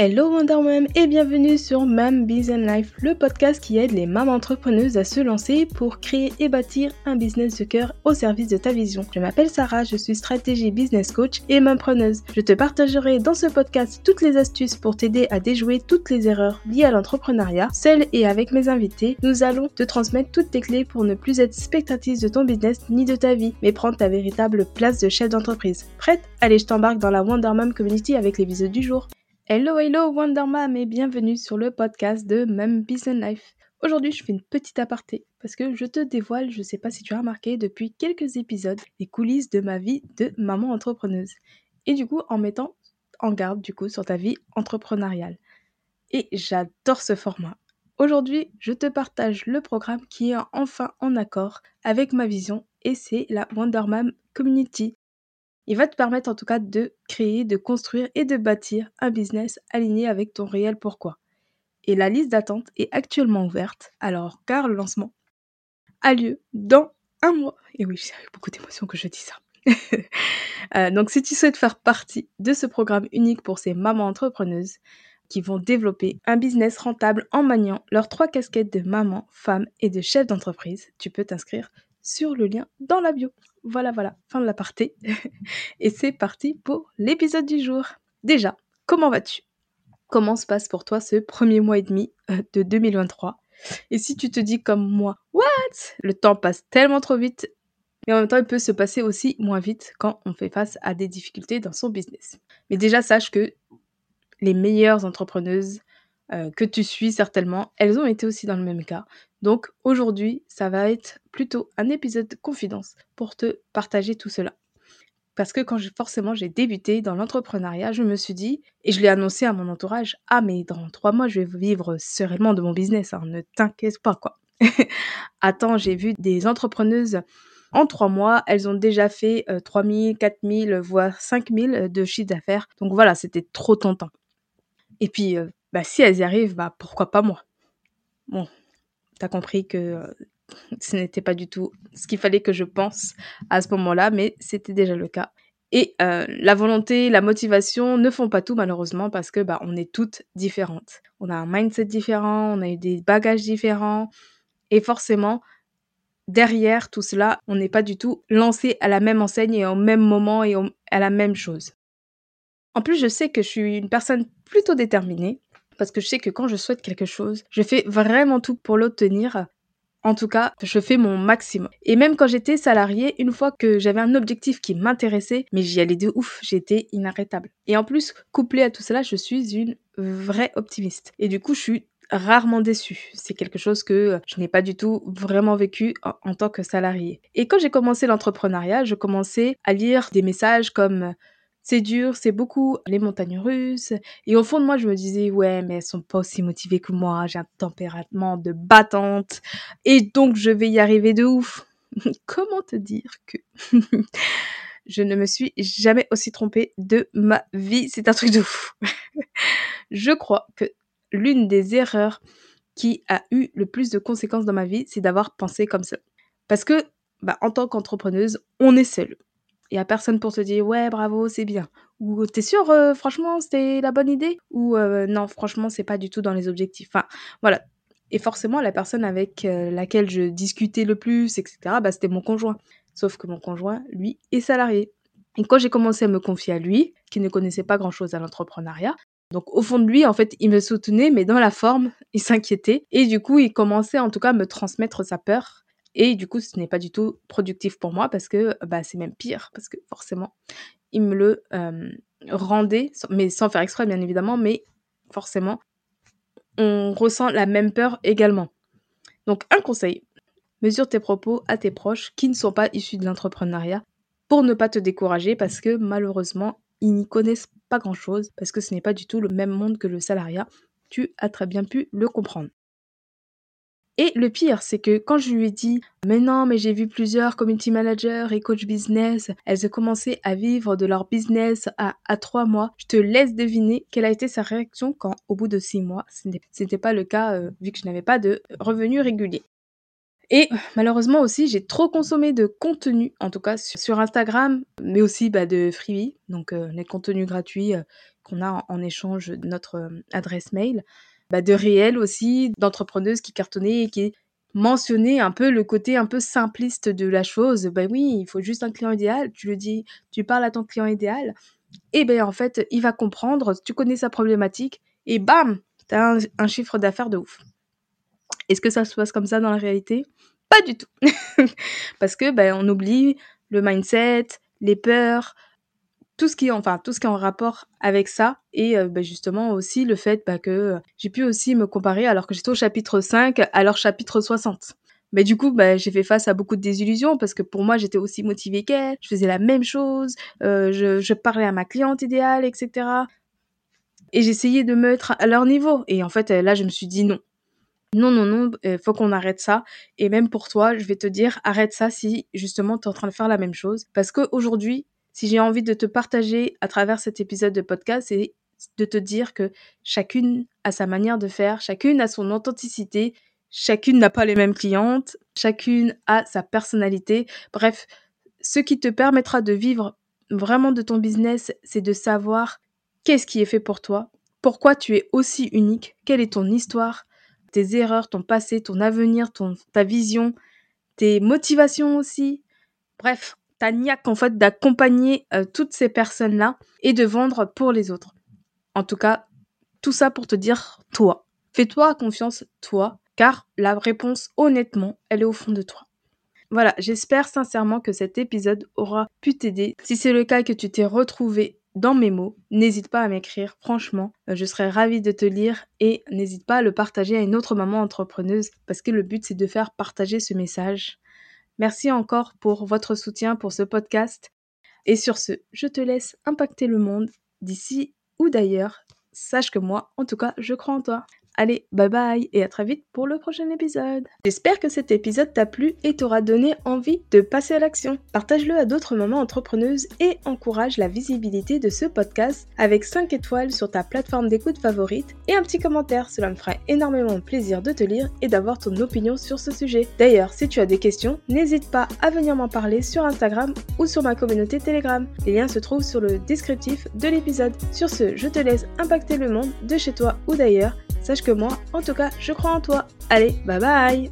Hello Wonder Mom et bienvenue sur Mam Business Life, le podcast qui aide les mamans entrepreneuses à se lancer pour créer et bâtir un business de cœur au service de ta vision. Je m'appelle Sarah, je suis stratégie business coach et mampreneuse. Je te partagerai dans ce podcast toutes les astuces pour t'aider à déjouer toutes les erreurs liées à l'entrepreneuriat. Seule et avec mes invités, nous allons te transmettre toutes tes clés pour ne plus être spectatrice de ton business ni de ta vie, mais prendre ta véritable place de chef d'entreprise. Prête? Allez, je t'embarque dans la Wonder Mom Community avec l'épisode du jour. Hello, hello Wonder Mom et bienvenue sur le podcast de Mum Business Life. Aujourd'hui, je fais une petite aparté parce que je te dévoile, je sais pas si tu as remarqué depuis quelques épisodes, les coulisses de ma vie de maman entrepreneuse. Et du coup, en mettant en garde du coup sur ta vie entrepreneuriale. Et j'adore ce format. Aujourd'hui, je te partage le programme qui est enfin en accord avec ma vision et c'est la Wonder Mom Community. Il va te permettre en tout cas de créer, de construire et de bâtir un business aligné avec ton réel pourquoi. Et la liste d'attente est actuellement ouverte, alors car le lancement a lieu dans un mois. Et oui, j'ai beaucoup d'émotions que je dis ça. Euh, donc si tu souhaites faire partie de ce programme unique pour ces mamans entrepreneuses qui vont développer un business rentable en maniant leurs trois casquettes de maman, femme et de chef d'entreprise, tu peux t'inscrire sur le lien dans la bio. Voilà, voilà, fin de la partie. Et c'est parti pour l'épisode du jour. Déjà, comment vas-tu? Comment se passe pour toi ce premier mois et demi euh, de 2023 Et si tu te dis comme moi, what? Le temps passe tellement trop vite, mais en même temps, il peut se passer aussi moins vite quand on fait face à des difficultés dans son business. Mais déjà, sache que les meilleures entrepreneuses euh, que tu suis certainement, elles ont été aussi dans le même cas. Donc aujourd'hui, ça va être plutôt un épisode de confidence pour te partager tout cela. Parce que quand forcément j'ai débuté dans l'entrepreneuriat, je me suis dit, et je l'ai annoncé à mon entourage, ah mais dans trois mois, je vais vivre sereinement de mon business, hein, ne t'inquiète pas quoi. Attends, j'ai vu des entrepreneuses en trois mois, elles ont déjà fait 3000, 4000, voire 5000 de chiffre d'affaires. Donc voilà, c'était trop tentant. Et puis, euh, bah, si elles y arrivent, bah, pourquoi pas moi? Bon, t'as compris que euh, ce n'était pas du tout ce qu'il fallait que je pense à ce moment-là, mais c'était déjà le cas. Et euh, la volonté, la motivation ne font pas tout malheureusement parce que bah, on est toutes différentes. On a un mindset différent, on a eu des bagages différents et forcément derrière tout cela, on n'est pas du tout lancé à la même enseigne et au même moment et à la même chose. En plus, je sais que je suis une personne plutôt déterminée parce que je sais que quand je souhaite quelque chose, je fais vraiment tout pour l'obtenir. En tout cas, je fais mon maximum. Et même quand j'étais salariée, une fois que j'avais un objectif qui m'intéressait, mais j'y allais de ouf, j'étais inarrêtable. Et en plus, couplé à tout cela, je suis une vraie optimiste. Et du coup, je suis rarement déçue. C'est quelque chose que je n'ai pas du tout vraiment vécu en, tant que salariée. Et quand j'ai commencé l'entrepreneuriat, je commençais à lire des messages comme c'est dur, c'est beaucoup les montagnes russes. Et au fond de moi, je me disais, ouais, mais elles sont pas aussi motivées que moi. J'ai un tempérament de battante. Et donc, je vais y arriver de ouf. Comment te dire que je ne me suis jamais aussi trompée de ma vie? C'est un truc de fou. je crois que l'une des erreurs qui a eu le plus de conséquences dans ma vie, c'est d'avoir pensé comme ça. Parce que, bah, en tant qu'entrepreneuse, on est seul. Il y a personne pour te dire ouais bravo c'est bien ou t'es sûr euh, franchement c'était la bonne idée? Ou euh, non franchement c'est pas du tout dans les objectifs. Enfin voilà et forcément la personne avec euh, laquelle je discutais le plus etc bah c'était mon conjoint. Sauf que mon conjoint lui est salarié. Et quand j'ai commencé à me confier à lui, qui ne connaissait pas grand chose à l'entrepreneuriat, donc au fond de lui, en fait, il me soutenait, mais dans la forme, il s'inquiétait. Et du coup, il commençait en tout cas à me transmettre sa peur et du coup, ce n'est pas du tout productif pour moi parce que bah, c'est même pire, parce que forcément, il me le rendait, mais sans faire exprès bien évidemment, mais forcément, on ressent la même peur également. Donc un conseil, mesure tes propos à tes proches qui ne sont pas issus de l'entrepreneuriat pour ne pas te décourager parce que malheureusement, ils n'y connaissent pas grand-chose parce que ce n'est pas du tout le même monde que le salariat. Tu as très bien pu le comprendre. Et le pire, c'est que quand je lui ai dit Mais non, mais j'ai vu plusieurs community managers et coach business, elles ont commencé à vivre de leur business à, à trois mois, je te laisse deviner quelle a été sa réaction quand, au bout de six mois, ce n'était pas le cas euh, vu que je n'avais pas de revenus réguliers. Et malheureusement aussi, j'ai trop consommé de contenu, en tout cas sur, Instagram, mais aussi bah, de freebie, donc euh, les contenus gratuits euh, qu'on a en, échange de notre euh, adresse mail, bah, de réels aussi, d'entrepreneuses qui cartonnaient et qui mentionnaient un peu le côté un peu simpliste de la chose. Bah oui, il faut juste un client idéal. Tu le dis, tu parles à ton client idéal. Et ben en fait, il va comprendre, tu connais sa problématique et bam, tu as un, chiffre d'affaires de ouf. Est-ce que ça se passe comme ça dans la réalité? Pas du tout. Parce que ben, on oublie le mindset, les peurs, tout ce qui est, enfin, tout ce qui est en rapport avec ça. Et euh, ben, justement aussi le fait bah, que j'ai pu aussi me comparer alors que j'étais au chapitre 5 à leur chapitre 60. Mais du coup, bah, j'ai fait face à beaucoup de désillusions parce que pour moi, j'étais aussi motivée qu'elle, je faisais la même chose, euh, je, je, parlais à ma cliente idéale, etc. Et j'essayais de me mettre à leur niveau. Et en fait, là, je me suis dit non. Non, non, non, il euh, faut qu'on arrête ça. Et même pour toi, je vais te dire, arrête ça si justement tu es en train de faire la même chose. Parce qu'aujourd'hui, si j'ai envie de te partager à travers cet épisode de podcast, c'est de te dire que chacune a sa manière de faire, chacune a son authenticité, chacune n'a pas les mêmes clientes, chacune a sa personnalité. Bref, ce qui te permettra de vivre vraiment de ton business, c'est de savoir qu'est-ce qui est fait pour toi, pourquoi tu es aussi unique, quelle est ton histoire, tes erreurs, ton passé, ton avenir, ta vision, tes motivations aussi. Bref, ta niaque en fait d'accompagner euh, toutes ces personnes-là et de vendre pour les autres. En tout cas, tout ça pour te dire toi. Fais-toi confiance, toi, car la réponse, honnêtement, elle est au fond de toi. Voilà, j'espère sincèrement que cet épisode aura pu t'aider. Si c'est le cas que tu t'es retrouvé dans mes mots, n'hésite pas à m'écrire, franchement, euh, je serais ravie de te lire et n'hésite pas à le partager à une autre maman entrepreneuse parce que le but c'est de faire partager ce message. Merci encore pour votre soutien pour ce podcast et sur ce, je te laisse impacter le monde d'ici ou d'ailleurs. Sache que moi, en tout cas, je crois en toi. Allez, bye bye et à très vite pour le prochain épisode. J'espère que cet épisode t'a plu et t'aura donné envie de passer à l'action. Partage-le à d'autres mamans entrepreneuses et encourage la visibilité de ce podcast avec 5 étoiles sur ta plateforme d'écoute favorite et un petit commentaire. Cela me ferait énormément plaisir de te lire et d'avoir ton opinion sur ce sujet. D'ailleurs, si tu as des questions, n'hésite pas à venir m'en parler sur Instagram ou sur ma communauté Telegram. Les liens se trouvent sur le descriptif de l'épisode. Sur ce, je te laisse impacter le monde de chez toi ou d'ailleurs. Sache que moi, en tout cas, je crois en toi. Allez, bye bye